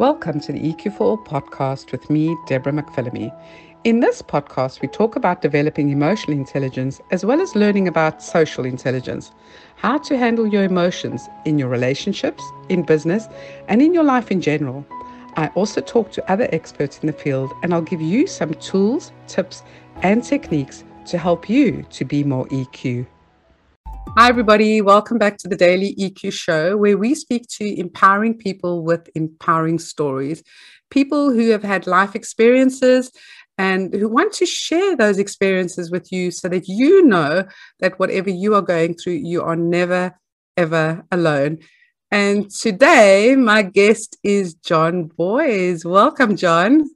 Welcome to the EQ for All podcast with me, Deborah McPhillamy. In this podcast, we talk about developing emotional intelligence as well as learning about social intelligence, how to handle your emotions in your relationships, in business, and in your life in general. I also talk to other experts in the field and I'll give you some tools, tips, and techniques to help you to be more EQ. Hi, everybody. Welcome back to the Daily EQ Show, where we speak to empowering people with empowering stories, people who have had life experiences and who want to share those experiences with you so that you know that whatever you are going through, you are never, ever alone. And today, my guest is John Boys. Welcome, John.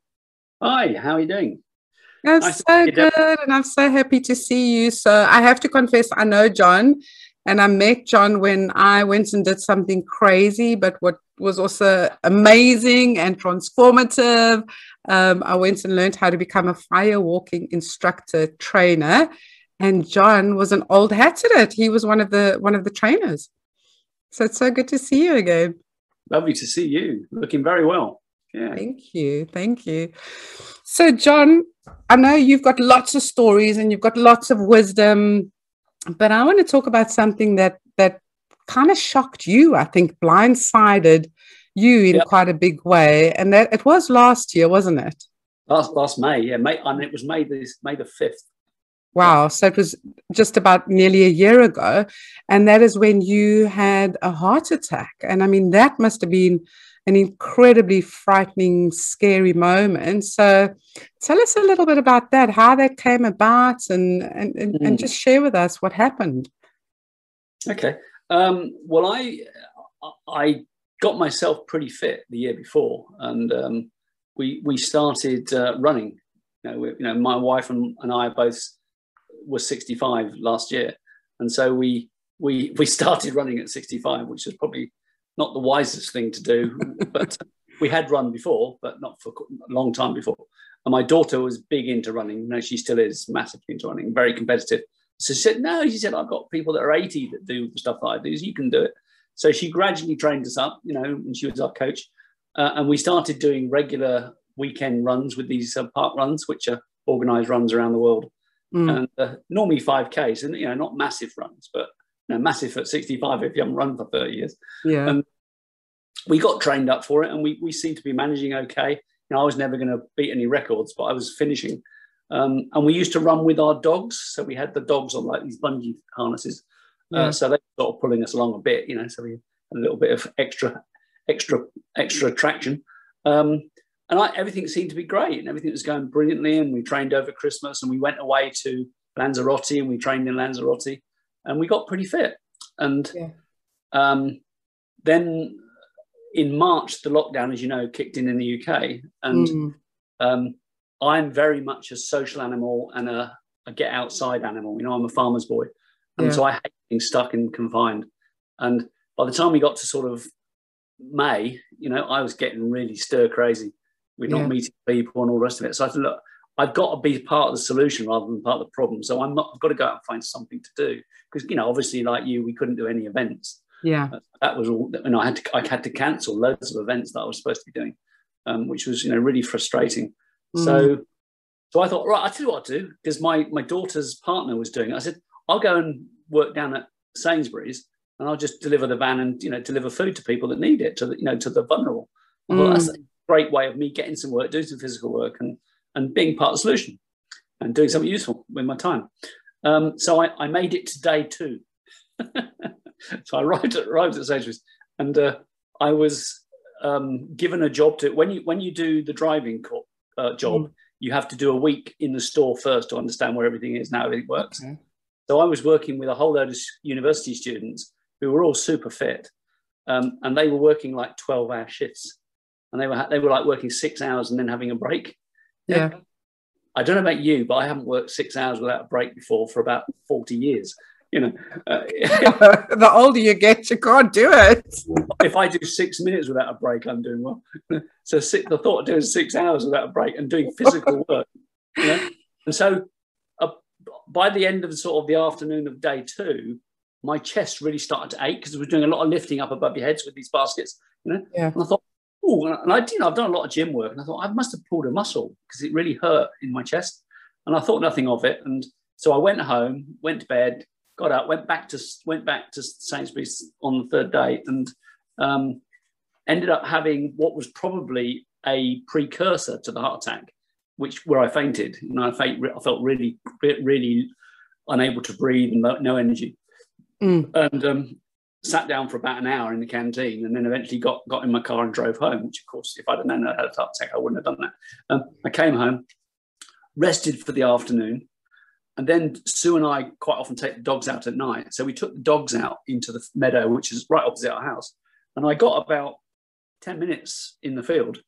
Hi, how are you doing? I'm nice so good, and I'm so happy to see you. So I have to confess, I know John, and I met John when I went and did something crazy, but what was also amazing and transformative. Um, I went and learned how to become a fire walking instructor trainer, and John was an old hat at it. He was one of the one of the trainers. So it's so good to see you again. Lovely to see you. Looking very well. Yeah. Thank you. Thank you. So, John, I know you've got lots of stories and you've got lots of wisdom, but I want to talk about something that that kind of shocked you. I think blindsided you in yep. quite a big way, and that it was last year, wasn't it? Last last May, yeah, May. I mean, it was May this May the fifth. Wow, so it was just about nearly a year ago, and that is when you had a heart attack, and I mean that must have been an incredibly frightening, scary moment. So tell us a little bit about that, how that came about, and and, and, mm. and just share with us what happened. Okay. Um, well, I I got myself pretty fit the year before, and um, we we started uh, running. You know, we, you know, my wife and, and I both were 65 last year, and so we we we started running at 65, which is probably not the wisest thing to do, but we had run before, but not for a long time before. And my daughter was big into running. Know, she still is massively into running, very competitive. So she said, No, she said, I've got people that are 80 that do the stuff that I do, so you can do it. So she gradually trained us up, you know, and she was our coach. Uh, and we started doing regular weekend runs with these uh, park runs, which are organized runs around the world. Mm. And uh, normally 5Ks, and, you know, not massive runs, but you know, massive at 65 if you haven't run for 30 years. Yeah. And we got trained up for it and we, we seemed to be managing okay. You know, I was never going to beat any records, but I was finishing. Um, and we used to run with our dogs. So we had the dogs on like these bungee harnesses. Uh, yeah. Uh, so they sort of pulling us along a bit, you know, so we had a little bit of extra, extra, extra traction. Um, and I, everything seemed to be great and everything was going brilliantly. And we trained over Christmas and we went away to Lanzarote and we trained in Lanzarote and we got pretty fit. And yeah. um, then in March, the lockdown, as you know, kicked in in the UK, and mm. um, I'm very much a social animal and a, a, get outside animal. You know, I'm a farmer's boy, and yeah. so I hate being stuck and confined. And by the time we got to sort of May, you know, I was getting really stir crazy. We're not yeah. meeting people and all the rest of it. So I said, look, I've got to be part of the solution rather than part of the problem. So I'm not. I've got to go out and find something to do because you know, obviously, like you, we couldn't do any events. Yeah, that was all. And I had to. I had to cancel loads of events that I was supposed to be doing, um, which was you know really frustrating. Mm. So, so I thought, right, I tell you what to do because my my daughter's partner was doing it. I said, I'll go and work down at Sainsbury's and I'll just deliver the van and you know deliver food to people that need it to the, you know to the vulnerable. Mm. Well, that's a great way of me getting some work, doing some physical work, and and being part of the solution and doing something useful with my time. Um, so I, I, made it to day two. so I arrived at, arrived at Sainsbury's and uh, I was um, given a job to when you when you do the driving co- uh, job, mm. you have to do a week in the store first to understand where everything is and how everything works. Okay. So I was working with a whole load of university students who were all super fit, um, and they were working like twelve hour shifts, and they were they were like working six hours and then having a break. Yeah. I don't know about you, but I haven't worked six hours without a break before for about 40 years. You know, uh, the older you get, you can't do it. if I do six minutes without a break, I'm doing well. So six, the thought of doing six hours without a break and doing physical work, you know? and so uh, by the end of sort of the afternoon of day two, my chest really started to ache because we were doing a lot of lifting up above your heads with these baskets, you know. Yeah. And I thought, oh, and I, you know, I've done a lot of gym work, and I thought I must have pulled a muscle because it really hurt in my chest, and I thought nothing of it, and so I went home, went to bed, got up, went back to went back to Sainsbury's on the third day, and um, ended up having what was probably a precursor to the heart attack, which where I fainted. You know, I, felt, I felt really, really unable to breathe and no energy, mm. and um, sat down for about an hour in the canteen, and then eventually got got in my car and drove home. Which, of course, if I'd have known I had a heart attack, I wouldn't have done that. Um, I came home, rested for the afternoon, and then Sue and I quite often take the dogs out at night. So we took the dogs out into the meadow, which is right opposite our house. And I got about 10 minutes in the field.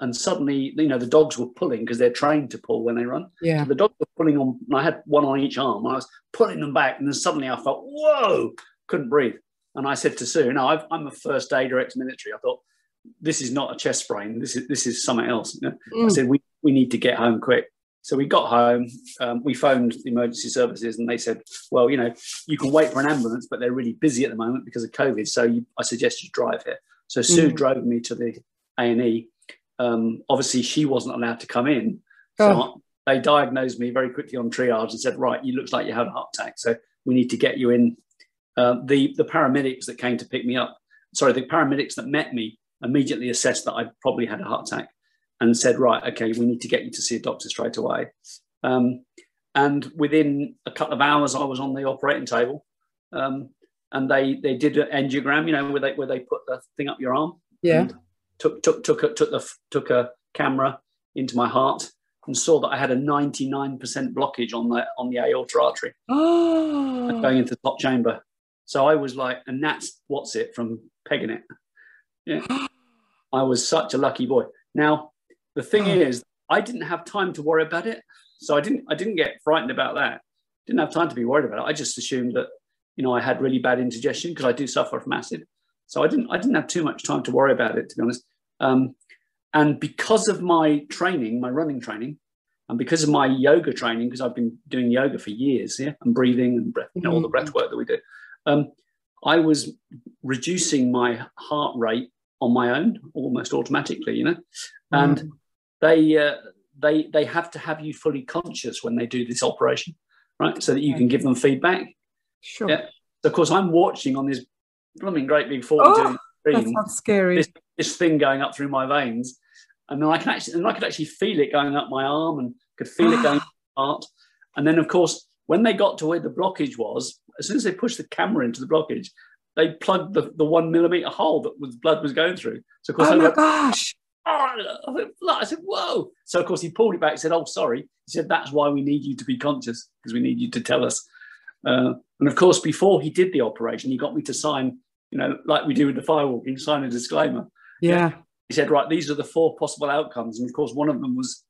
And suddenly, you know, the dogs were pulling because they're trained to pull when they run. Yeah. So the dogs were pulling on, I had one on each arm. I was pulling them back. And then suddenly I felt, whoa, couldn't breathe. And I said to Sue, no, i am a first aider ex military. I thought, this is not a chest sprain. This is this is something else. You know? mm. I said, we, we need to get home quick. So we got home, um, we phoned the emergency services, and they said, "Well, you know, you can wait for an ambulance, but they're really busy at the moment because of COVID. So you, I suggest you drive here." So Sue mm. drove me to the A and E. Um, obviously, she wasn't allowed to come in, so oh. they diagnosed me very quickly on triage and said, "Right, you looks like you had a heart attack, so we need to get you in." Uh, the the paramedics that came to pick me up, sorry, the paramedics that met me immediately assessed that I probably had a heart attack and said, right, okay, we need to get you to see a doctor straight away. Um, and within a couple of hours, I was on the operating table. Um, and they they did an angiogram, you know, where they where they put the thing up your arm. Yeah. Took took took a, took the took a camera into my heart and saw that I had a 99% blockage on the on the aorta artery oh. going into the top chamber. So I was like, and that's what's it from pegging it. Yeah. I was such a lucky boy. Now, the thing oh. is, I didn't have time to worry about it, so I didn't. I didn't get frightened about that. Didn't have time to be worried about it. I just assumed that you know I had really bad indigestion because I do suffer from acid. So I didn't. I didn't have too much time to worry about it, to be honest. Um, and because of my training, my running training, and because of my yoga training, because I've been doing yoga for years, yeah, and breathing and breath, you know, all the breath mm. work that we do, um, I was reducing my heart rate on my own almost automatically, you know, and mm they uh, they they have to have you fully conscious when they do this operation, right? So that you can give them feedback. Sure. Yeah. So of course, I'm watching on this blooming great big 42 oh, screen. That's scary. This, this thing going up through my veins, and then I can actually and I could actually feel it going up my arm and could feel it going my heart. And then of course, when they got to where the blockage was, as soon as they pushed the camera into the blockage, they plugged the, the one millimeter hole that was blood was going through. So of course, oh my gosh oh, I said, whoa. So, of course, he pulled it back and said, oh, sorry. He said, that's why we need you to be conscious because we need you to tell us. Uh, and of course, before he did the operation, he got me to sign, you know, like we do with the firewalking, sign a disclaimer. Yeah. He said, right, these are the four possible outcomes. And of course, one of them was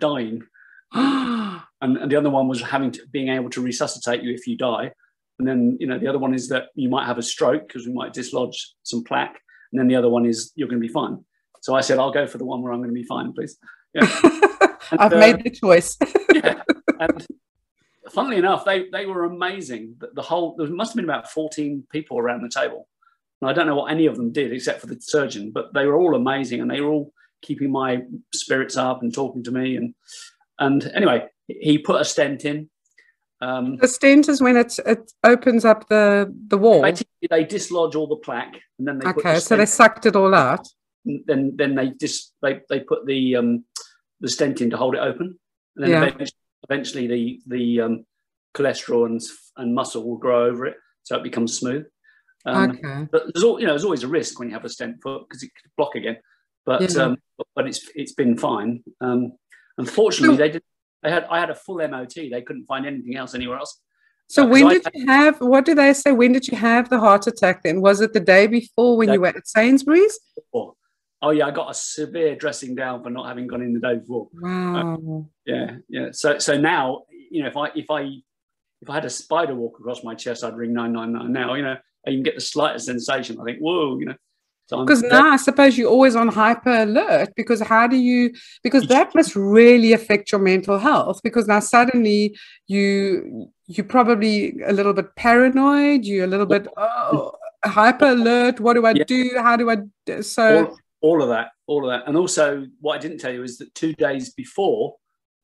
dying. and, and the other one was having to, being able to resuscitate you if you die. And then, you know, the other one is that you might have a stroke because we might dislodge some plaque. And then the other one is you're going to be fine. So I said, I'll go for the one where I'm going to be fine, please. Yeah. And, I've uh, made the choice. yeah. And funnily enough, they, they were amazing. The, the, whole, there must have been about 14 people around the table. And I don't know what any of them did except for the surgeon, but they were all amazing and they were all keeping my spirits up and talking to me. And, and anyway, he put a stent in. Um, the stent is when it, it opens up the, the wall. They, they dislodge all the plaque and then they okay, the so they sucked it all out then then they just they, they put the um, the stent in to hold it open, and then yeah. eventually, eventually, the the um, cholesterol and and muscle will grow over it, so it becomes smooth. Um, okay. But there's all you know, there's always a risk when you have a stent put because it could block again. But yeah. um, but it's it's been fine. Um, unfortunately, so, they did. They had I had a full MOT. They couldn't find anything else anywhere else. So when did you have? What do they say? When did you have the heart attack? Then was it the day before when you were at Sainsbury's? Before oh yeah, I got a severe dressing down for not having gone in the day before. Wow. Uh, yeah, yeah. So so now, you know, if I if I if I had a spider walk across my chest, I'd ring nine nine nine. Now, you know, I can get the slightest sensation. I think, whoa, you know. Because now I suppose you're always on hyper alert because how do you because that must really affect your mental health because now suddenly you you're probably a little bit paranoid you're a little bit oh hyper alert what do i yeah. do how do i do? so all of that, all of that, and also what I didn't tell you is that two days before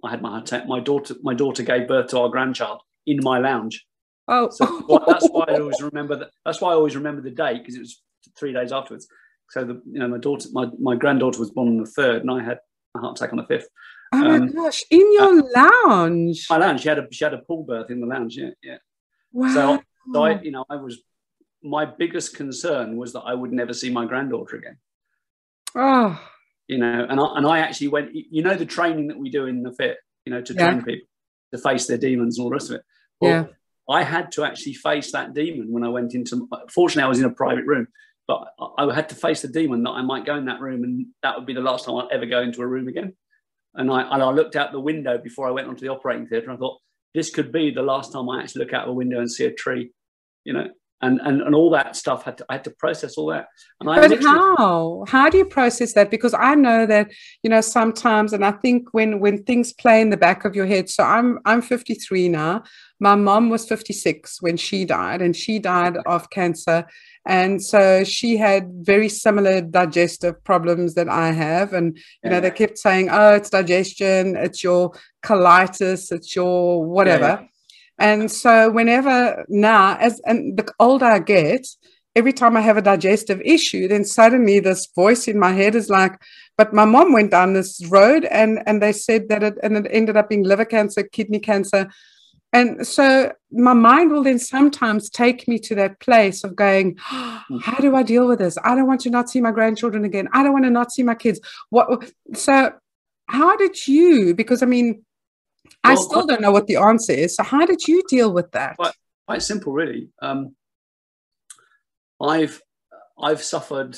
I had my my daughter my daughter gave birth to our grandchild in my lounge. Oh, so that's why I always remember that. That's why I always remember the date because it was three days afterwards. So the you know my daughter my, my granddaughter was born on the third, and I had a heart attack on the fifth. Oh my um, gosh! In your uh, lounge. My lounge. She had a she had a pool birth in the lounge. Yeah, yeah. Wow. So, so I, you know, I was my biggest concern was that I would never see my granddaughter again. Oh. You know, and I, and I actually went. You know, the training that we do in the fit. You know, to yeah. train people to face their demons and all the rest of it. Well, yeah. I had to actually face that demon when I went into. Fortunately, I was in a private room, but I had to face the demon that I might go in that room, and that would be the last time I'd ever go into a room again. And I and I looked out the window before I went onto the operating theatre. and I thought this could be the last time I actually look out the window and see a tree, you know. And, and, and all that stuff had to I had to process all that. And but I how how do you process that? Because I know that you know sometimes, and I think when when things play in the back of your head. So I'm I'm 53 now. My mom was 56 when she died, and she died of cancer and so she had very similar digestive problems that I have. And, you know, they kept saying, oh, it's digestion, it's your colitis, it's your whatever. Yeah. And so whenever now, as and the older I get, every time I have a digestive issue, then suddenly this voice in my head is like, but my mom went down this road and and they said that it and it ended up being liver cancer, kidney cancer. And so my mind will then sometimes take me to that place of going, oh, how do I deal with this? I don't want to not see my grandchildren again. I don't want to not see my kids. What so how did you because I mean well, I still don't know what the answer is. So how did you deal with that? Quite, quite simple, really. Um, I've I've suffered.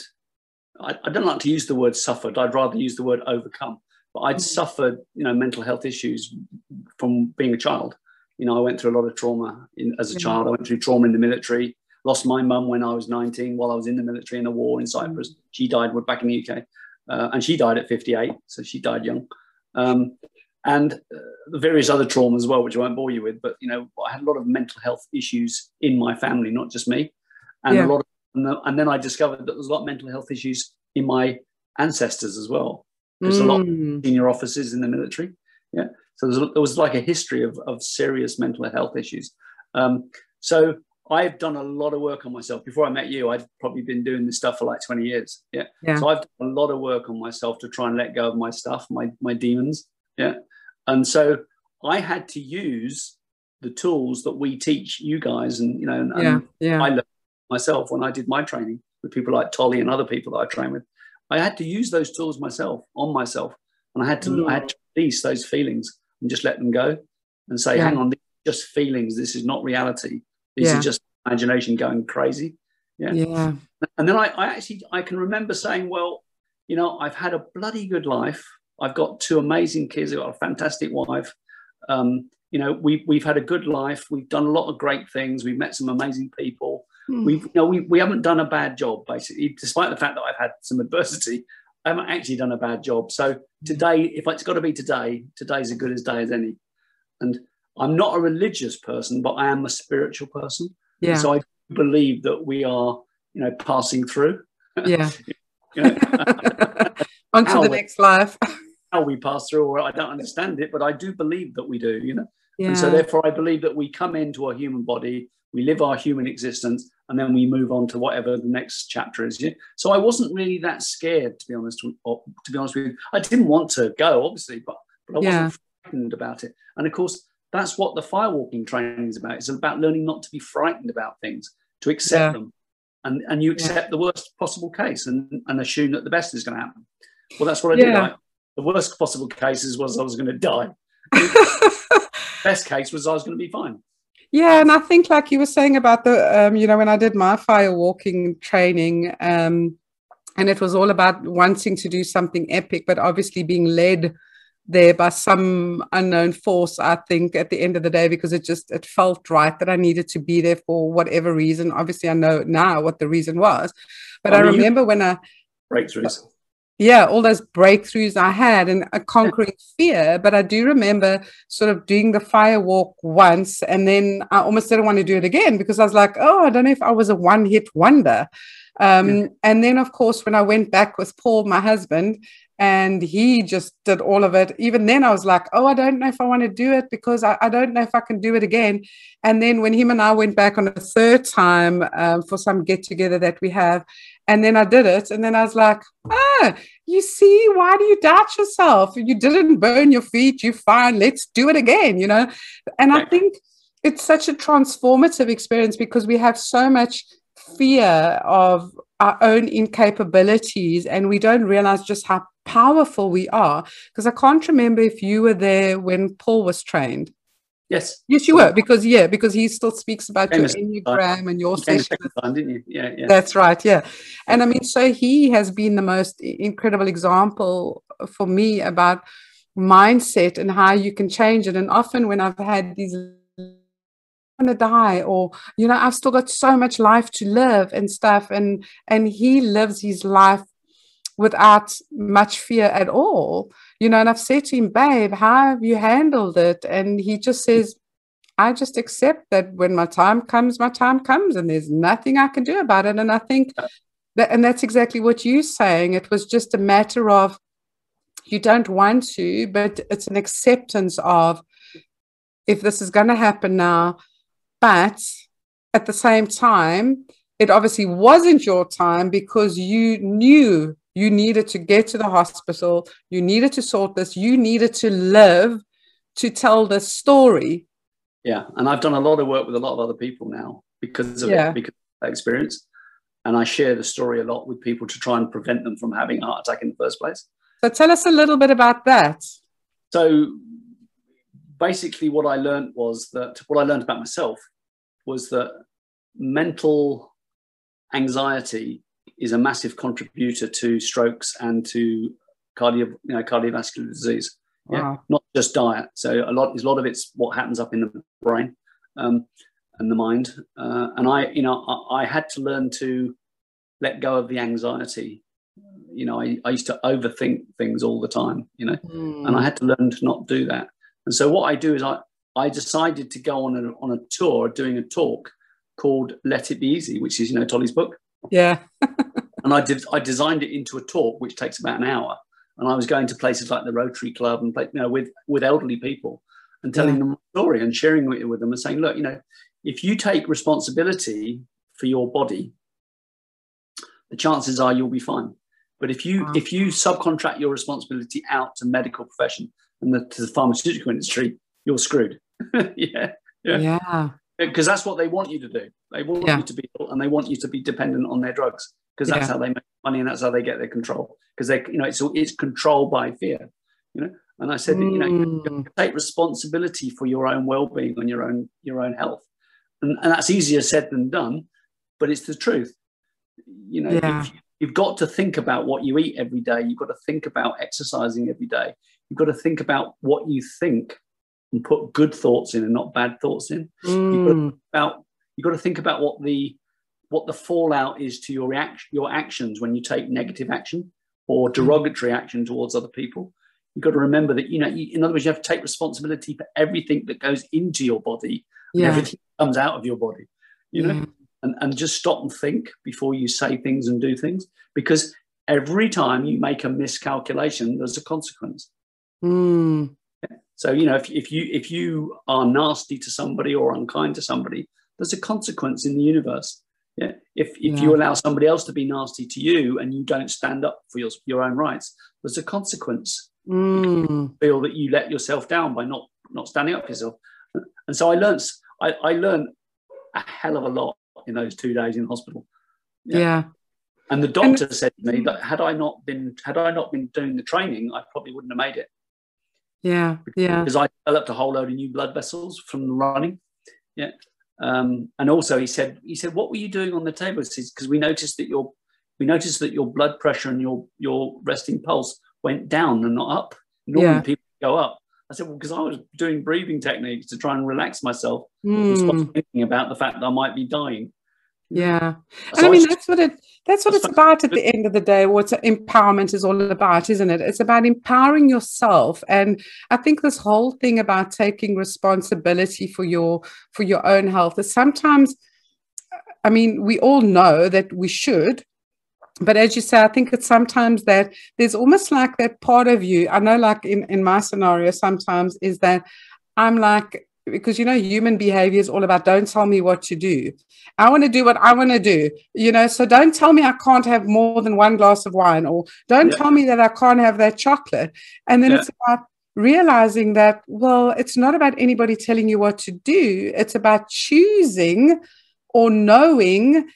I, I, don't like to use the word suffered. I'd rather use the word overcome. But I'd mm-hmm. suffered, you know, mental health issues from being a child you know, I went through a lot of trauma in, as a child. I went through trauma in the military. Lost my mum when I was 19 while I was in the military in a war in Cyprus. Mm-hmm. She died back in the UK, uh, and she died at 58, so she died young. Um, and uh, various other traumas as well, which I won't bore you with. But you know, I had a lot of mental health issues in my family, not just me, and yeah. a lot of, and then I discovered that there's a lot of mental health issues in my ancestors as well. There's mm. a lot of mm. senior officers in the military. Yeah. So there was like a history of, of serious mental health issues. Um, so I've done a lot of work on myself. Before I met you, I'd probably been doing this stuff for like 20 years. Yeah. yeah. So I've done a lot of work on myself to try and let go of my stuff, my my demons. Yeah. And so I had to use the tools that we teach you guys and you know and, yeah, yeah. I learned myself when I did my training with people like Tolly and other people that I train with. I had to use those tools myself on myself. And I had to mm. I had to release those feelings and just let them go and say, yeah. hang on, these are just feelings. This is not reality. These yeah. are just imagination going crazy. Yeah. yeah. And then I, I actually I can remember saying, well, you know, I've had a bloody good life. I've got two amazing kids. I've got a fantastic wife. Um, you know, we've we've had a good life. We've done a lot of great things. We've met some amazing people. Mm. We've you know we, we haven't done a bad job basically, despite the fact that I've had some adversity. I haven't actually done a bad job. So today, if it's got to be today, today's as good as day as any. And I'm not a religious person, but I am a spiritual person. Yeah. So I believe that we are, you know, passing through. Yeah. you know, On to the next life. How we pass through, or I don't understand it, but I do believe that we do, you know. Yeah. And so therefore I believe that we come into a human body, we live our human existence, and then we move on to whatever the next chapter is. Yeah? So I wasn't really that scared, to be honest. Or, to be honest with you, I didn't want to go, obviously, but, but I wasn't frightened about it. And of course, that's what the firewalking training is about. It's about learning not to be frightened about things, to accept yeah. them, and and you accept the worst possible case and and assume that the best is going to happen. Well, that's what I did. Right? The worst possible cases was I was going to die. best case was I was going to be fine. Yeah, and I think like you were saying about the, um, you know, when I did my fire walking training, um, and it was all about wanting to do something epic, but obviously being led there by some unknown force. I think at the end of the day, because it just it felt right that I needed to be there for whatever reason. Obviously, I know now what the reason was, but I, I remember when I breakthroughs. Yeah, all those breakthroughs I had and a conquering fear. But I do remember sort of doing the fire walk once, and then I almost didn't want to do it again because I was like, oh, I don't know if I was a one hit wonder. Um, yeah. And then, of course, when I went back with Paul, my husband, and he just did all of it. Even then, I was like, oh, I don't know if I want to do it because I, I don't know if I can do it again. And then when him and I went back on a third time um, for some get together that we have, and then I did it, and then I was like, ah, you see, why do you doubt yourself? You didn't burn your feet, you're fine, let's do it again, you know? And I think it's such a transformative experience because we have so much fear of our own incapabilities and we don't realize just how powerful we are. Because I can't remember if you were there when Paul was trained. Yes. Yes, you were because yeah, because he still speaks about your enneagram and your session. Didn't you? Yeah, yeah. That's right. Yeah, and I mean, so he has been the most incredible example for me about mindset and how you can change it. And often when I've had these I'm to die or you know i've still got so much life to live and stuff and and he lives his life without much fear at all. You know and i've said to him babe how have you handled it? And he just says i just accept that when my time comes my time comes and there's nothing i can do about it. And i think that and that's exactly what you're saying. It was just a matter of you don't want to but it's an acceptance of if this is going to happen now. But at the same time, it obviously wasn't your time because you knew you needed to get to the hospital, you needed to sort this, you needed to live to tell the story. Yeah, and I've done a lot of work with a lot of other people now because of yeah. it, because of that experience. And I share the story a lot with people to try and prevent them from having a heart attack in the first place. So tell us a little bit about that. So basically what I learned was that what I learned about myself was that mental anxiety is a massive contributor to strokes and to cardio, you know, cardiovascular disease. Wow. Yeah, not just diet. So a lot, is a lot of it's what happens up in the brain um, and the mind. Uh, and I, you know, I, I, had to learn to let go of the anxiety. You know, I, I used to overthink things all the time. You know, mm. and I had to learn to not do that. And so what I do is I, I decided to go on a, on a tour doing a talk called Let It Be Easy, which is, you know, Tolly's book. Yeah. and I did, I designed it into a talk, which takes about an hour. And I was going to places like the Rotary Club and, you know, with, with elderly people and telling yeah. them a story and sharing it with them and saying, look, you know, if you take responsibility for your body, the chances are you'll be fine. But if you wow. if you subcontract your responsibility out to medical profession and the, to the pharmaceutical industry, you're screwed. yeah, yeah, yeah. Because that's what they want you to do. They want yeah. you to be ill, and they want you to be dependent on their drugs because that's yeah. how they make money and that's how they get their control. Because they, you know, it's it's controlled by fear. You know, and I said, mm. you know, you mm. take responsibility for your own well-being and your own your own health, and, and that's easier said than done, but it's the truth. You know, yeah. you've got to think about what you eat every day. You've got to think about exercising every day. You've got to think about what you think and put good thoughts in and not bad thoughts in. Mm. You've, got mm. about, you've got to think about what the what the fallout is to your reaction, your actions when you take negative action or mm. derogatory action towards other people. You've got to remember that you know. You, in other words, you have to take responsibility for everything that goes into your body, yeah. everything that comes out of your body. You know, and and just stop and think before you say things and do things because every time you make a miscalculation, there's a consequence. Mm. So you know, if, if you if you are nasty to somebody or unkind to somebody, there's a consequence in the universe. Yeah. If if yeah. you allow somebody else to be nasty to you and you don't stand up for your your own rights, there's a consequence. Mm. feel that you let yourself down by not not standing up for yourself. And so I learned I, I learned a hell of a lot in those two days in hospital. Yeah. yeah. And the doctor and, said to me that had I not been had I not been doing the training, I probably wouldn't have made it. Yeah, yeah. Because I developed a whole load of new blood vessels from running. Yeah. Um, and also he said, he said, what were you doing on the table? Because we noticed that your we noticed that your blood pressure and your your resting pulse went down and not up. Normally yeah. people go up. I said, well, because I was doing breathing techniques to try and relax myself. Mm. thinking about the fact that I might be dying. Yeah. And I mean that's what it that's what it's about at the end of the day. What empowerment is all about, isn't it? It's about empowering yourself. And I think this whole thing about taking responsibility for your for your own health is sometimes I mean, we all know that we should, but as you say, I think it's sometimes that there's almost like that part of you. I know, like in, in my scenario, sometimes is that I'm like, because you know human behavior is all about don't tell me what to do i want to do what i want to do you know so don't tell me i can't have more than one glass of wine or don't yeah. tell me that i can't have that chocolate and then yeah. it's about realizing that well it's not about anybody telling you what to do it's about choosing or knowing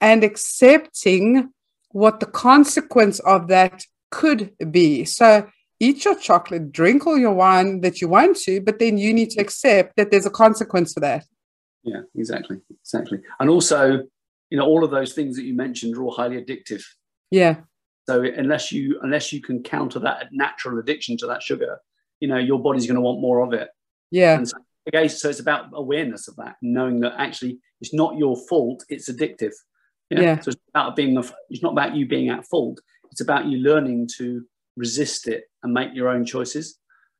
and accepting what the consequence of that could be so eat your chocolate, drink all your wine that you want to, but then you need to accept that there's a consequence for that. Yeah, exactly. Exactly. And also, you know, all of those things that you mentioned are all highly addictive. Yeah. So unless you unless you can counter that natural addiction to that sugar, you know, your body's going to want more of it. Yeah. And so, okay, so it's about awareness of that, knowing that actually it's not your fault, it's addictive. Yeah. yeah. So it's about being it's not about you being at fault. It's about you learning to resist it and make your own choices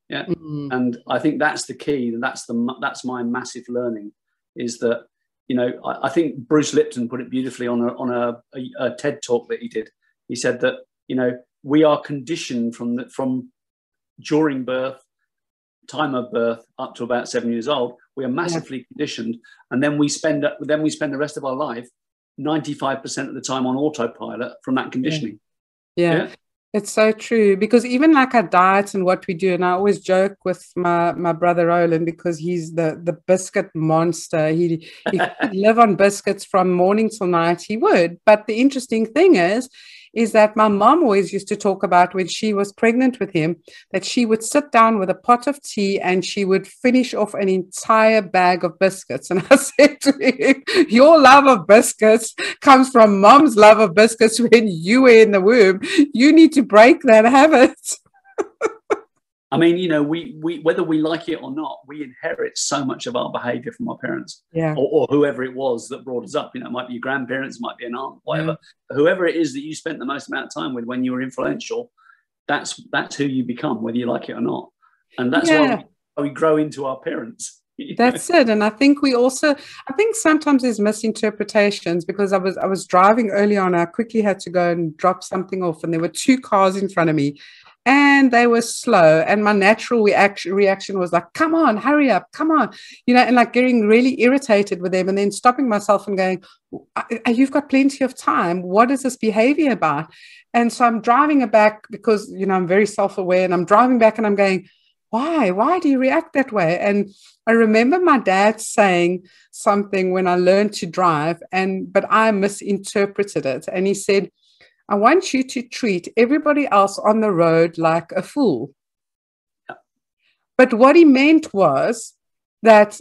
yeah mm-hmm. and i think that's the key that's the that's my massive learning is that you know I, I think bruce lipton put it beautifully on a on a, a, a, ted talk that he did he said that you know we are conditioned from the, from during birth time of birth up to about seven years old we are massively yeah. conditioned and then we spend then we spend the rest of our life 95% of the time on autopilot from that conditioning yeah. yeah. It's so true because even like our diets and what we do, and I always joke with my my brother Roland because he's the the biscuit monster. He he could live on biscuits from morning till night. He would. But the interesting thing is, is that my mom always used to talk about when she was pregnant with him that she would sit down with a pot of tea and she would finish off an entire bag of biscuits. And I said to him, Your love of biscuits comes from mom's love of biscuits when you were in the womb. You need to break that habit. I mean, you know, we we whether we like it or not, we inherit so much of our behaviour from our parents, yeah, or, or, whoever it was that brought us up. You know, it might be your grandparents, it might be an aunt, whatever. Mm. Yeah. Whoever it is that you spent the most amount of time with when you were influential, that's that's who you become, whether you like it or not, and that's yeah. why we, we grow into our parents. That's it. And I think we also I think sometimes there's misinterpretations because I was I was driving early on. I quickly had to go and drop something off, and there were two cars in front of me and they were slow. And my natural reaction reaction was like come on hurry up come on you know and like getting really irritated with them and then stopping myself and going uh, uh, you've got plenty of time. What is this behavior about? And so i'm driving it back because you know i'm very self-aware and i'm driving back and i'm going why? Why do you react that way? And i remember my dad saying something when i learned to drive and but i misinterpreted it. And he said I want you to treat everybody else on the road like a fool. Yeah. But what he meant was that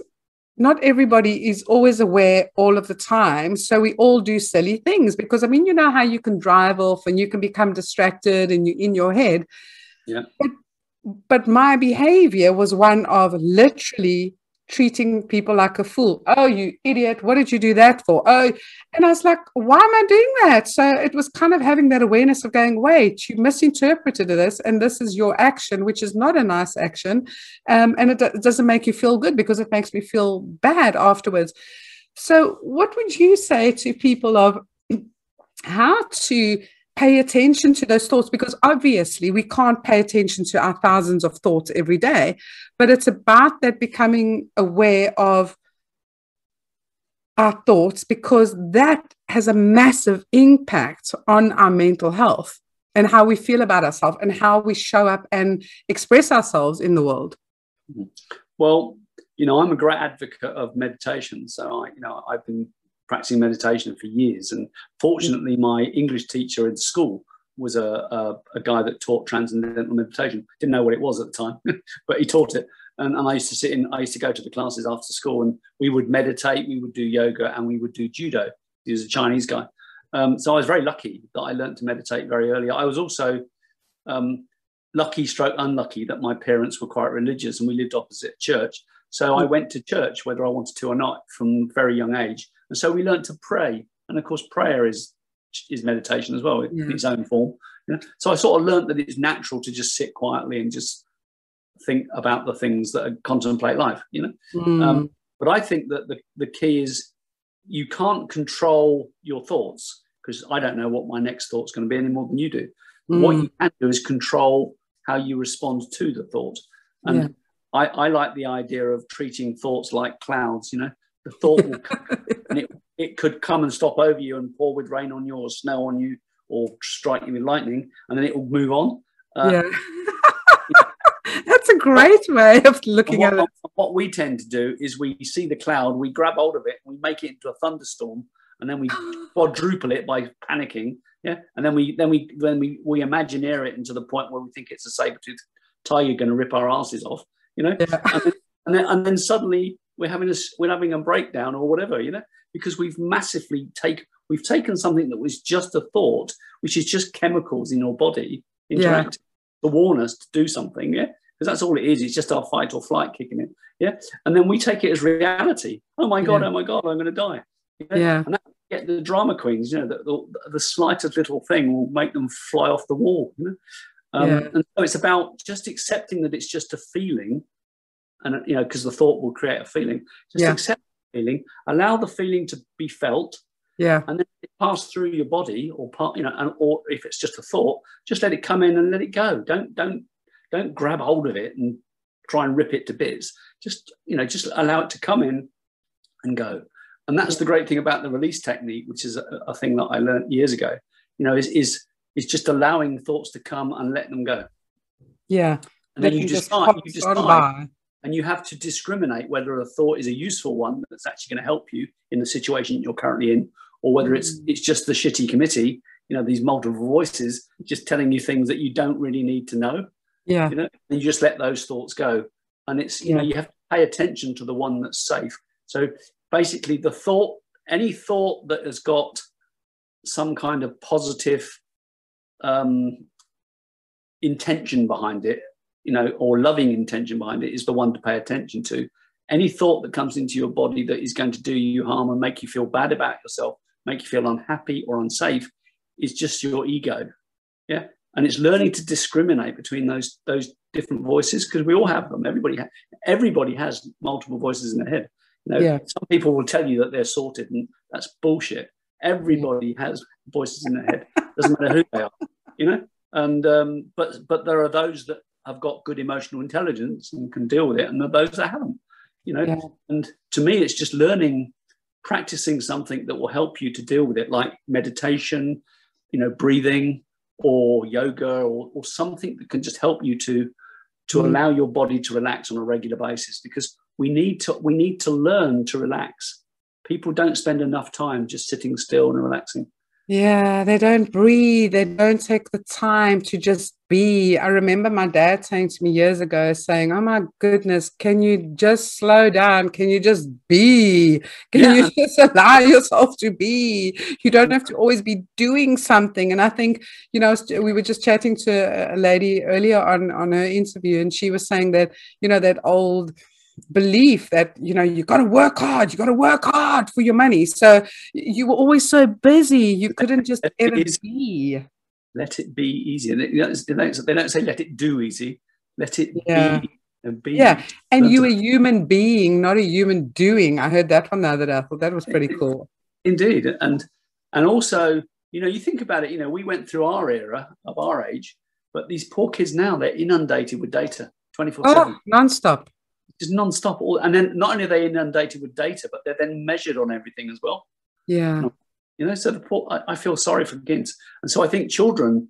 not everybody is always aware all of the time. So we all do silly things because I mean, you know how you can drive off and you can become distracted and you're in your head. Yeah. But, but my behavior was one of literally treating people like a fool. Oh, you idiot. What did you do that for? Oh, and I was like, why am I doing that? So it was kind of having that awareness of going, wait, you misinterpreted this, and this is your action, which is not a nice action. Um, and it, it doesn't make you feel good because it makes me feel bad afterwards. So, what would you say to people of how to pay attention to those thoughts because obviously we can't pay attention to our thousands of thoughts every day but it's about that becoming aware of our thoughts because that has a massive impact on our mental health and how we feel about ourselves and how we show up and express ourselves in the world well you know i'm a great advocate of meditation so i you know i've been practicing meditation for years. And fortunately, my English teacher in school was a, a, a, guy that taught transcendental meditation. Didn't know what it was at the time, but he taught it. And, and, I used to sit in, I used to go to the classes after school and we would meditate, we would do yoga, and we would do judo. He was a Chinese guy. Um, so I was very lucky that I learned to meditate very early. I was also um, lucky, stroke unlucky, that my parents were quite religious and we lived opposite church. So I went to church whether I wanted to or not from very young age. And so we learned to pray and of course prayer is is meditation as well Yeah. in its own form. You know? So I sort of learned that it's natural to just sit quietly and just think about the things that are, contemplate life. You know, Mm. um, but I think that the the key is you can't control your thoughts because I don't know what my next thought's going to be any more than you do. What Mm. you can do is control how you respond to the thought. And Yeah. I, I like the idea of treating thoughts like clouds. You know, the thought will come and it, it could come and stop over you and pour with rain on you or snow on you or strike you with lightning, and then it will move on. Uh, yeah. That's a great way of looking at it. what we tend to do is we see the cloud, we grab hold of it, we make it into a thunderstorm, and then we quadruple it by panicking. Yeah, and then we then we then we we imagineer it into the point where we think it's a saber-toothed tiger going to rip our asses off. You know, Yeah. and, then, and then and then suddenly we're having a we're having a breakdown or whatever. You know, because we've massively take we've taken something that was just a thought, which is just chemicals in your body Yeah. interacting to warn us to do something. Yeah, because that's all it is. It's just our fight or flight kicking in. Yeah, and then we take it as reality. Oh my god! Yeah. Oh my god! I'm going to die. Know? Yeah. and that get the drama queens. You know, the, the, the slightest little thing will make them fly off the wall. You know, um, Yeah. and so it's about just accepting that it's just a feeling, and you know, because the thought will create a feeling. Just Yeah. accept feeling, allow the feeling to be felt, Yeah. and then it pass through your body or part, you know, and or if it's just a thought, just let it come in and let it go. Don't don't don't grab hold of it and try and rip it to bits. Just you know, just allow it to come in and go. And that's the great thing about the release technique, which is a, a thing that I learned years ago. You know, is is is just allowing thoughts to come and let them go. Yeah. And then you decide, hop you decide by. And you have to discriminate whether a thought is a useful one that's actually going to help you in the situation you're currently in, or whether it's Mm. it's just the shitty committee, you know, these multiple voices just telling you things that you don't really need to know. Yeah. You know, and you just let those thoughts go. And it's you know, you have to pay attention to the one that's safe. So basically the thought, any thought that has got some kind of positive um intention behind it, you know, or loving intention behind it is the one to pay attention to. Any thought that comes into your body that is going to do you harm and make you feel bad about yourself, make you feel unhappy or unsafe, is just your ego. Yeah. And it's learning to discriminate between those those different voices because we all have them. Everybody ha- everybody has multiple voices in their head. You know, Yeah. some people will tell you that they're sorted, and that's bullshit. Everybody has voices in their head. Doesn't matter who they are, you know. And um, but but there are those that have got good emotional intelligence and can deal with it, and those that haven't. You know, Yeah. and to me, it's just learning, practicing something that will help you to deal with it, like meditation, you know, breathing, or yoga, or, or something that can just help you to to Mm. allow your body to relax on a regular basis. Because we need to we need to learn to relax. People don't spend enough time just sitting still and relaxing. Yeah, they don't breathe. They don't take the time to just be. I remember my dad saying to me years ago, saying, Oh my goodness, can you just slow down? Can you just be? Can Yeah. you just allow yourself to be? You don't have to always be doing something. And I think, you know, we were just chatting to a lady earlier on on her interview, and she was saying that, you know, that old belief that you know you got to work hard you got to work hard for your money so you were always so busy you couldn't just It ever is- be Let it be easy. And they don't, they don't- say let it do easy. Let it Yeah. be and be. yeah and you a- a human being not a human doing i heard that one the other day i thought that was pretty cool Indeed, and and also, you know, you think about it. You know, we went through our era of our age, but these poor kids now they're inundated with data, twenty four oh seven, non-stop just non-stop. All and then not only are they inundated with data, but they're then measured on everything as well. yeah You know, so the poor, I, I feel sorry for kids, and so I think children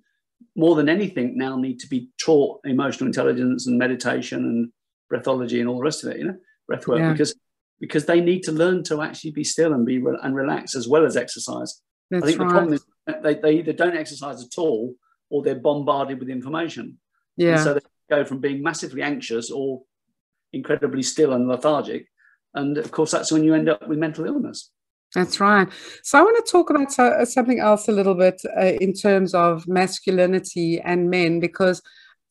more than anything now need to be taught emotional intelligence and meditation and breathology and all the rest of it. You know, breath work Yeah. because because they need to learn to actually be still and be re- and relax as well as exercise. That's I think the problem is they, they either don't exercise at all or they're bombarded with information. And yeah so they go from being massively anxious or incredibly still and lethargic. And of course, that's when you end up with mental illness. That's right. So I want to talk about uh, something else a little bit uh, in terms of masculinity and men, because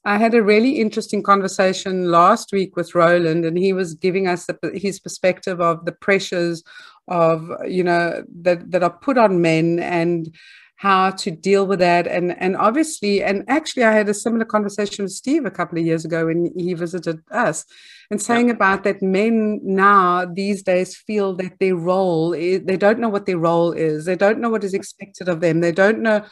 I had a really interesting conversation last week with Roland, and he was giving us the, his perspective of the pressures of you know that that are put on men and how to deal with that. And and obviously and actually i had a similar conversation with steve a couple of years ago when he visited us and saying yeah. about that men now these days feel that their role they don't know what their role is. They don't know what is expected of them. They don't know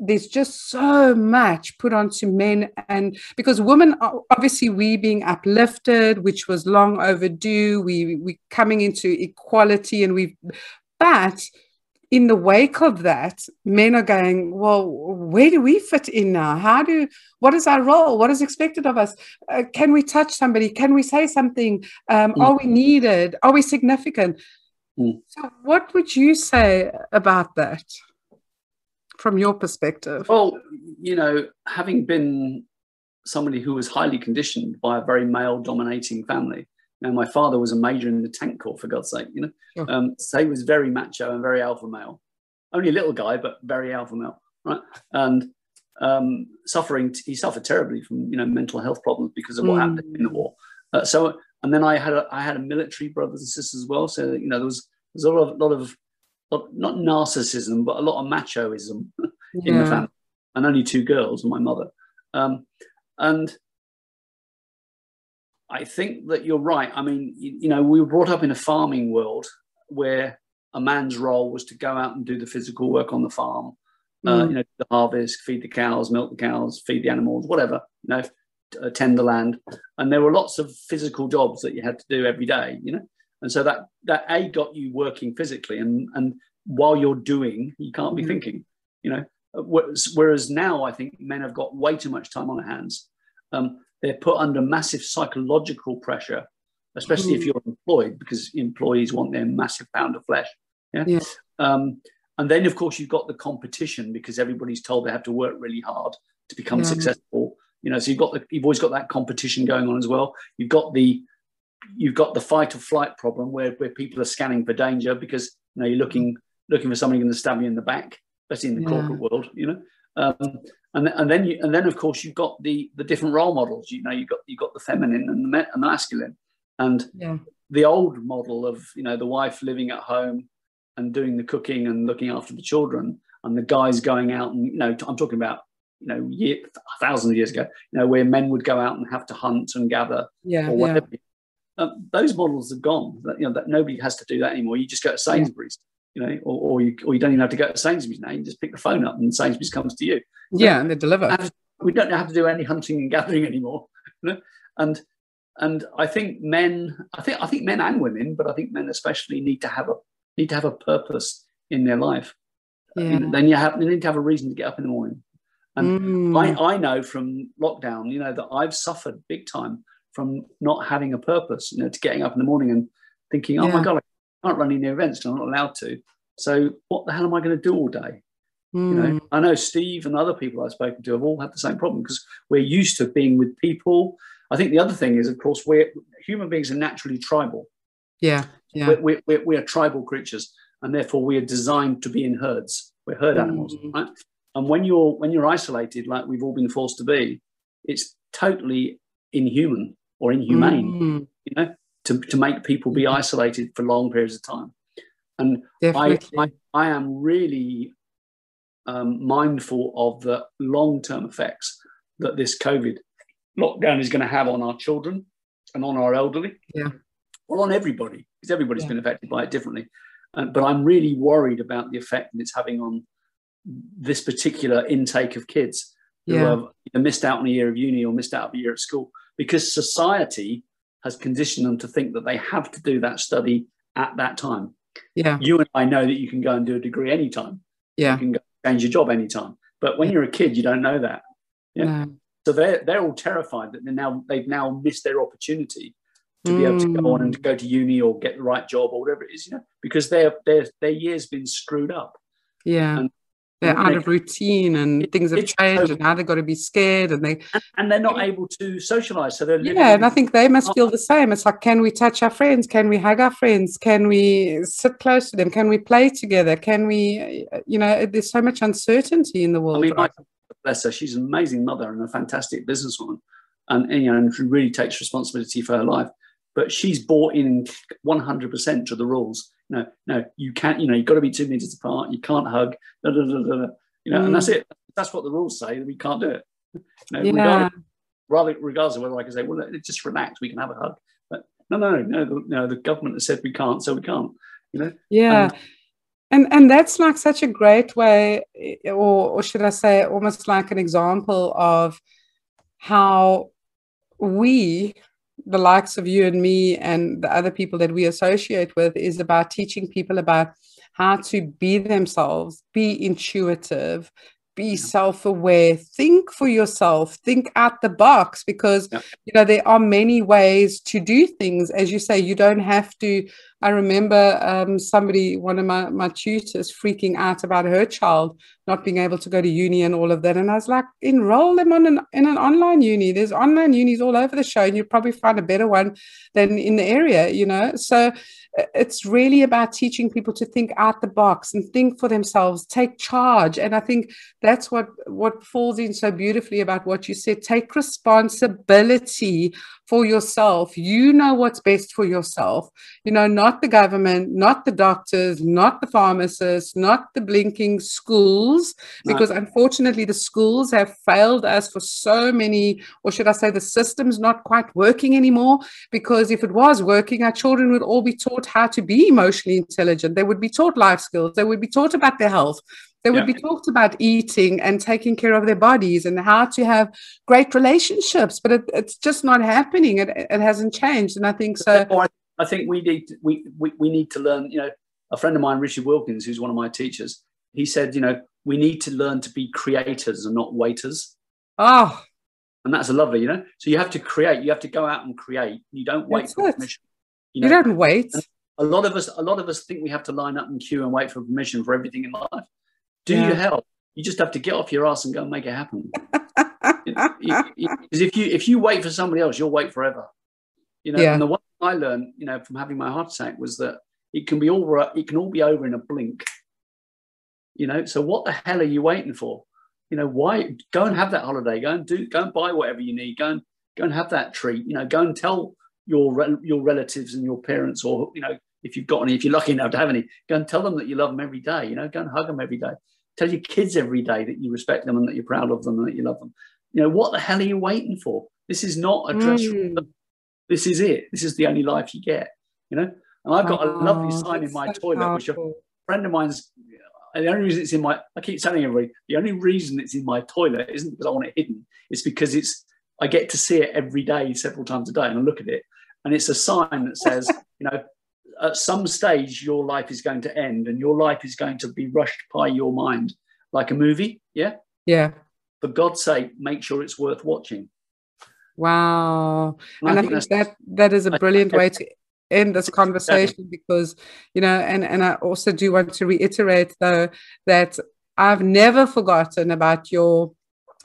there's just so much put onto men. And because women obviously we being uplifted which was long overdue we we coming into equality and we've but in the wake of that men are going well where do we fit in now how do what is our role what is expected of us uh, can we touch somebody can we say something um, mm. are we needed are we significant mm. so what would you say about that from your perspective? Well, you know, having been somebody who was highly conditioned by a very male dominating family. You know, my father was a major in the tank corps, for God's sake, you know. Sure. Um, so he was very macho and very alpha male. Only a little guy, but very alpha male, right? And um, suffering, he suffered terribly from, you know, mental health problems because of what mm. happened in the war. Uh, so, and then I had a, I had a military brothers and sisters as well. So, you know, there was, there was a lot of, lot of not narcissism, but a lot of machoism in the family, and only two girls and my mother. Um, and I think that you're right. I mean, you, you, know, we were brought up in a farming world where a man's role was to go out and do the physical work on the farm, uh, mm. uh, you know, the harvest, feed the cows, milk the cows, feed the animals, whatever, you know, uh, tend the land. And there were lots of physical jobs that you had to do every day, you know. And so that that a got you working physically, and and while you're doing, you can't be mm-hmm. thinking. You know, whereas now I think men have got way too much time on their hands. Um, they're put under massive psychological pressure, especially mm-hmm. if you're employed, because employees want their massive pound of flesh. Yeah. yeah. Um, and then, of course, you've got the competition because everybody's told they have to work really hard to become yeah. successful. You know, so you've got the, you've always got that competition going on as well. You've got the you've got the fight or flight problem where, where people are scanning for danger because you know you're looking looking for somebody going to stab you in the back, especially in the yeah. corporate world, you know. Um, and, and then you, and then of course you've got the the different role models. You know, you got you got the feminine and the, and the masculine, and yeah. the old model of you know the wife living at home and doing the cooking and looking after the children, and the guys going out and you know I'm talking about you know year, thousands of years ago, you know where men would go out and have to hunt and gather yeah, or whatever. Yeah. Um, those models are gone. That, you know that nobody has to do that anymore. You just go to Sainsbury's you know, or, or, you, or you don't even have to go to Sainsbury's now. You just pick the phone up and Sainsbury's comes to you. Yeah, and they deliver. we don't have to do any hunting and gathering anymore. You know? And and I think men, I think I think men and women, but I think men especially need to have a need to have a purpose in their life. Yeah. You know, then you have they need to have a reason to get up in the morning. And mm. I, I know from lockdown, you know, that I've suffered big time from not having a purpose, you know, to getting up in the morning and thinking, oh yeah. my God, can't run any events because I'm not allowed to. So what the hell am I going to do all day? Mm. You know, hmm. I know Steve and other people I've spoken to have all had the same problem because we're used to being with people. I think the other thing is, of course, we're human beings are naturally tribal. Yeah, yeah. We're, we're, we're tribal creatures, and therefore we are designed to be in herds. We're herd animals, mm. right? And when you're when you're isolated, like we've all been forced to be, it's totally inhuman or inhumane. Mm. You know, to, to make people be mm-hmm. isolated for long periods of time. And I, I, I, am really um, mindful of the long term effects that this COVID lockdown is going to have on our children and on our elderly. Yeah. Well, on everybody, because everybody's yeah. been affected by it differently. Uh, but I'm really worried about the effect that it's having on this particular intake of kids who yeah. have missed out on a year of uni or missed out on a year at school because society has conditioned them to think that they have to do that study at that time. Yeah. You and I know that you can go and do a degree anytime. Yeah. You can go change your job anytime. But when you're a kid, you don't know that. Yeah. No. So they're they're all terrified that they now they've now missed their opportunity to mm. be able to go on and to go to uni or get the right job or whatever it is, you know, because their their their year's been screwed up. Yeah. And they're out of routine and things have changed and now they've got to be scared and they and they're not able to socialize so they're yeah and i think they must oh. feel the same it's like can we touch our friends can we hug our friends can we sit close to them can we play together can we you know there's so much uncertainty in the world I mean, right? bless her. She's an amazing mother and a fantastic businesswoman, and, and you know, and really takes responsibility for her life. But she's bought in 100% to the rules. No, no, you can't. You know, you've got to be two meters apart. You can't hug. Da, da, da, you know, mm. and that's mm. it. That's what the rules say. We can't do it. You know, yeah. regardless, rather, regardless of whether I can say, well, just relax. We can have a hug. But no, no, no, no. no the government has said we can't, so we can't. You know. Yeah. And, and and that's like such a great way or, or should i say almost like an example of how we the likes of you and me and the other people that we associate with is about teaching people about how to be themselves be intuitive be self-aware think for yourself think out the box because yeah. you know there are many ways to do things as you say you don't have to i remember um, somebody one of my, my tutors freaking out about her child not being able to go to uni and all of that. And i was like enroll them on an, in an online uni. There's online unis all over the show and you'll probably find a better one than in the area you know? So it's really about teaching people to think out the box and think for themselves take charge. And i think that's what what falls in so beautifully about what you said. Take responsibility for yourself. You know what's best for yourself. You know not the government not the doctors not the pharmacists not the blinking schools because no. unfortunately the schools have failed us for so many or should i say the system's not quite working anymore because if it was working our children would all be taught how to be emotionally intelligent. They would be taught life skills. They would be taught about their health they would yeah. be talked about eating and taking care of their bodies and how to have great relationships, but it, it's just not happening. It, it hasn't changed. And I think so. I think we need to, we, we, we need to learn, you know, a friend of mine, Richard Wilkins, who's one of my teachers, he said, you know, we need to learn to be creators and not waiters. Oh. And that's a lovely, you know. So you have to create, you have to go out and create. You don't wait that's for it. permission. You, know? you don't wait. And a lot of us, a lot of us think we have to line up and queue and wait for permission for everything in life do yeah. your help. You just have to get off your ass and go and make it happen. Because if you if you wait for somebody else, you'll wait forever. You know, yeah. and the one I learned, you know, from having my heart attack was that it can be all it can all be over in a blink. You know, so what the hell are you waiting for? You know, why go and have that holiday? Go and do go and buy whatever you need. Go and go and have that treat. You know, go and tell your your relatives and your parents, or you know, if you've got any, if you're lucky enough to have any, go and tell them that you love them every day. You know, go and hug them every day. Tell your kids every day that you respect them and that you're proud of them and that you love them. You know, what the hell are you waiting for? This is not a dress. Mm. This is it. This is the only life you get. You know, and I've got oh, a lovely sign in my so toilet, powerful. which a friend of mine's. The only reason it's in my, I keep telling everybody, the only reason it's in my toilet isn't because I want it hidden. It's because it's, I get to see it every day, several times a day, and I look at it, and it's a sign that says, you know, at some stage your life is going to end and your life is going to be rushed by your mind like a movie yeah? Yeah. For god's sake make sure it's worth watching. Wow. And, and i, think, think that that is a brilliant way to end this conversation because you know and and i also do want to reiterate though that i've never forgotten about your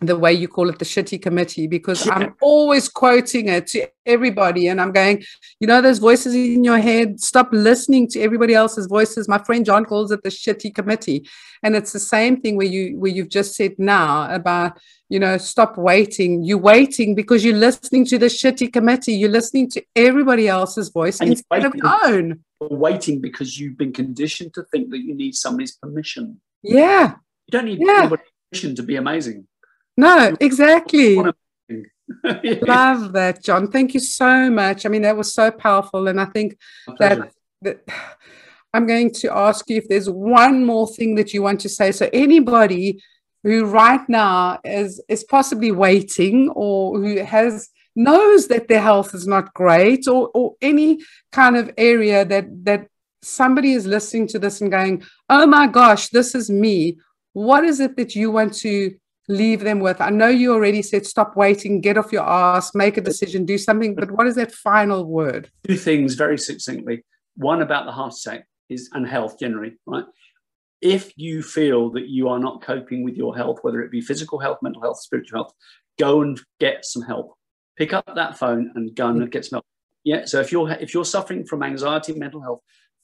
the way you call it the shitty committee because yeah. i'm always quoting it to everybody and i'm going you know those voices in your head? Stop listening to everybody else's voices. My friend jon calls it the shitty committee. And it's the same thing where you where you've just said now about you know stop waiting. You're waiting because you're listening to the shitty committee. You're listening to everybody else's voice and instead of your own. Waiting because you've been conditioned to think that you need somebody's permission. Yeah. You don't need yeah. anybody's permission to be amazing no, exactly. Love that, Jon. Thank you so much. I mean, that was so powerful. And I think that, that I'm going to ask you if there's one more thing that you want to say. So, anybody who right now is is possibly waiting or who has knows that their health is not great or, or any kind of area that that somebody is listening to this and going, oh my gosh, this is me. What is it that you want to leave them with? I know you already said stop waiting, get off your ass, make a decision, do something, but what is that final word? Two things very succinctly. One about the heart attack is and health generally, right? If you feel that you are not coping with your health, whether it be physical health, mental health, spiritual health, go and get some help. Pick up that phone and go and get some help. Yeah. So if you're if you're suffering from anxiety, mental health,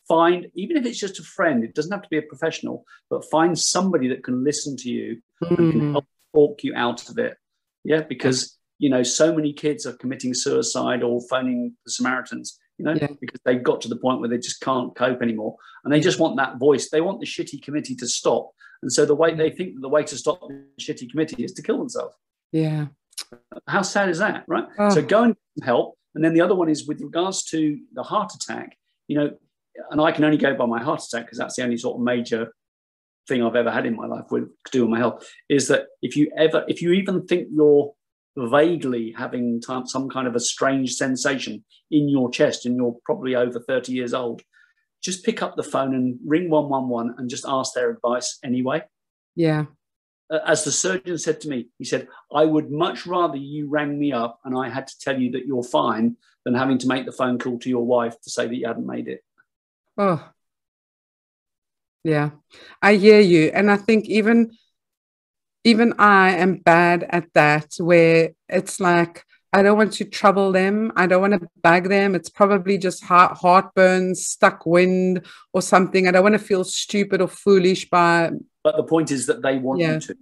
find even if it's just a friend, it doesn't have to be a professional, but find somebody that can listen to you mm. and can help talk you out of it. Yeah, because you know so many kids are committing suicide or phoning the Samaritans. You know, yeah. because they've got to the point where they just can't cope anymore, and they just want that voice. They want the shitty committee to stop, and so the way they think the way to stop the shitty committee is to kill themselves. Yeah. How sad is that, right? Oh. So go and help. And then the other one is with regards to the heart attack, you know, and I can only go by my heart attack because that's the only sort of major thing I've ever had in my life with to do with my health. Is that if you ever, if you even think you're vaguely having some kind of a strange sensation in your chest and you're probably over 30 years old, just pick up the phone and ring 111 and just ask their advice anyway. Yeah. As the surgeon said to me, he said, I would much rather you rang me up and I had to tell you that you're fine than having to make the phone call to your wife to say that you hadn't made it. Oh, yeah, I hear you. And I think even even I am bad at that, where it's like, I don't want to trouble them. I don't want to bug them. It's probably just heart, heartburn, stuck wind, or something. I don't want to feel stupid or foolish by. But the point is that they want yeah. you to.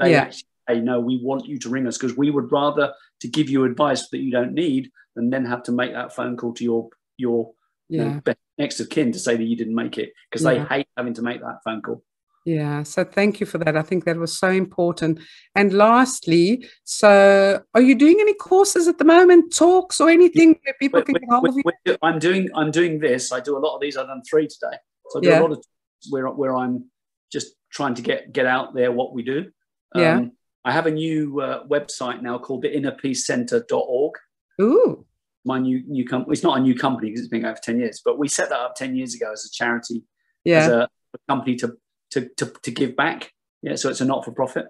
They yeah. actually say, no, we want you to ring us because we would rather to give you advice that you don't need than then have to make that phone call to your your yeah. you know, next of kin to say that you didn't make it because yeah. they hate having to make that phone call. Yeah, so thank you for that. I think that was so important. And lastly, so are you doing any courses at the moment, talks or anything where people can get hold of you? I'm doing I'm doing this. I do a lot of these. I've done three today. So I do yeah. a lot of where where I'm just trying to get get out there what we do. Yeah. Um, I have a new uh, website now called the innerpeacecenter.org. Ooh my new new company. It's not a new company because it's been going for ten years, but we set that up ten years ago as a charity, yeah. as a, a company to, to to to give back. Yeah, so it's a not for profit.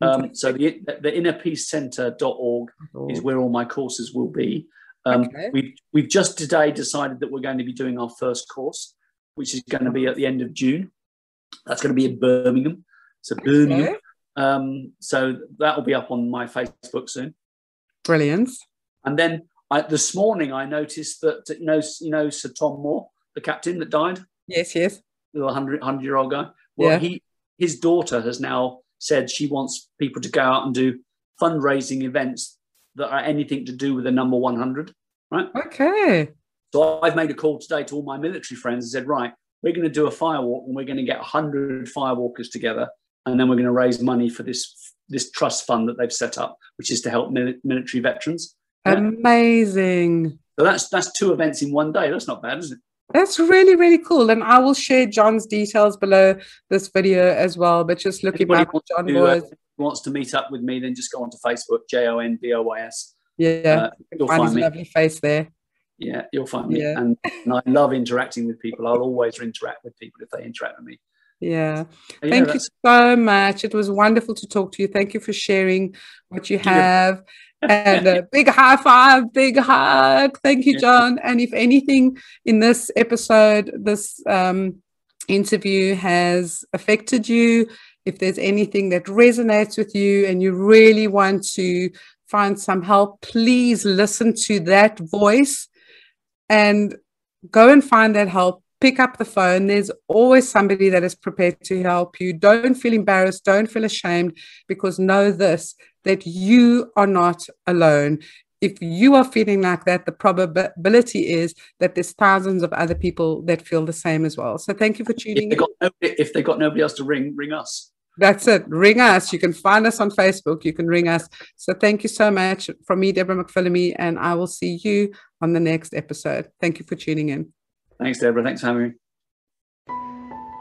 Um, so the the innerpeacecenter.org is where all my courses will be. Um, okay. We've we've just today decided that we're going to be doing our first course, which is going to be at the end of June. That's going to be in Birmingham. So Birmingham. Okay. Um, so that will be up on my Facebook soon. Brilliant. And then I, this morning I noticed that you know you know Sir Tom Moore, the captain that died. Yes, yes. The hundred hundred year old guy. Well, yeah. he his daughter has now said she wants people to go out and do fundraising events that are anything to do with the number one hundred. Right. Okay. So I've made a call today to all my military friends and said, right, we're going to do a firewalk and we're going to get hundred firewalkers together, and then we're going to raise money for this this trust fund that they've set up, which is to help mil- military veterans. Amazing. So that's that's two events in one day. That's not bad, is it? That's really, really cool. And I will share Jon's details below this video as well. But just looking back, Jon to, uh, wants to meet up with me, then just go onto Facebook, J O N B O Y S. Yeah, uh, you'll find, find me. lovely face there. Yeah, you'll find me. Yeah. And, and I love interacting with people. I'll always interact with people if they interact with me. Yeah. yeah Thank you so much. It was wonderful to talk to you. Thank you for sharing what you have and a big high five, big hug. Thank you, Jon. And if anything in this episode, this um, interview has affected you, if there's anything that resonates with you and you really want to find some help, please listen to that voice and go and find that help. Pick up the phone. There's always somebody that is prepared to help you. Don't feel embarrassed. Don't feel ashamed because know this that you are not alone. If you are feeling like that, the probability is that there's thousands of other people that feel the same as well. So thank you for tuning if in. Nobody, if they got nobody else to ring, ring us. That's it. Ring us. You can find us on Facebook. You can ring us. So thank you so much from me, Deborah McPhillamy, and I will see you on the next episode. Thank you for tuning in. Thanks, Deborah. Thanks me.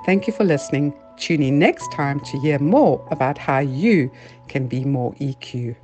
Thank you for listening. Tune in next time to hear more about how you can be more EQ.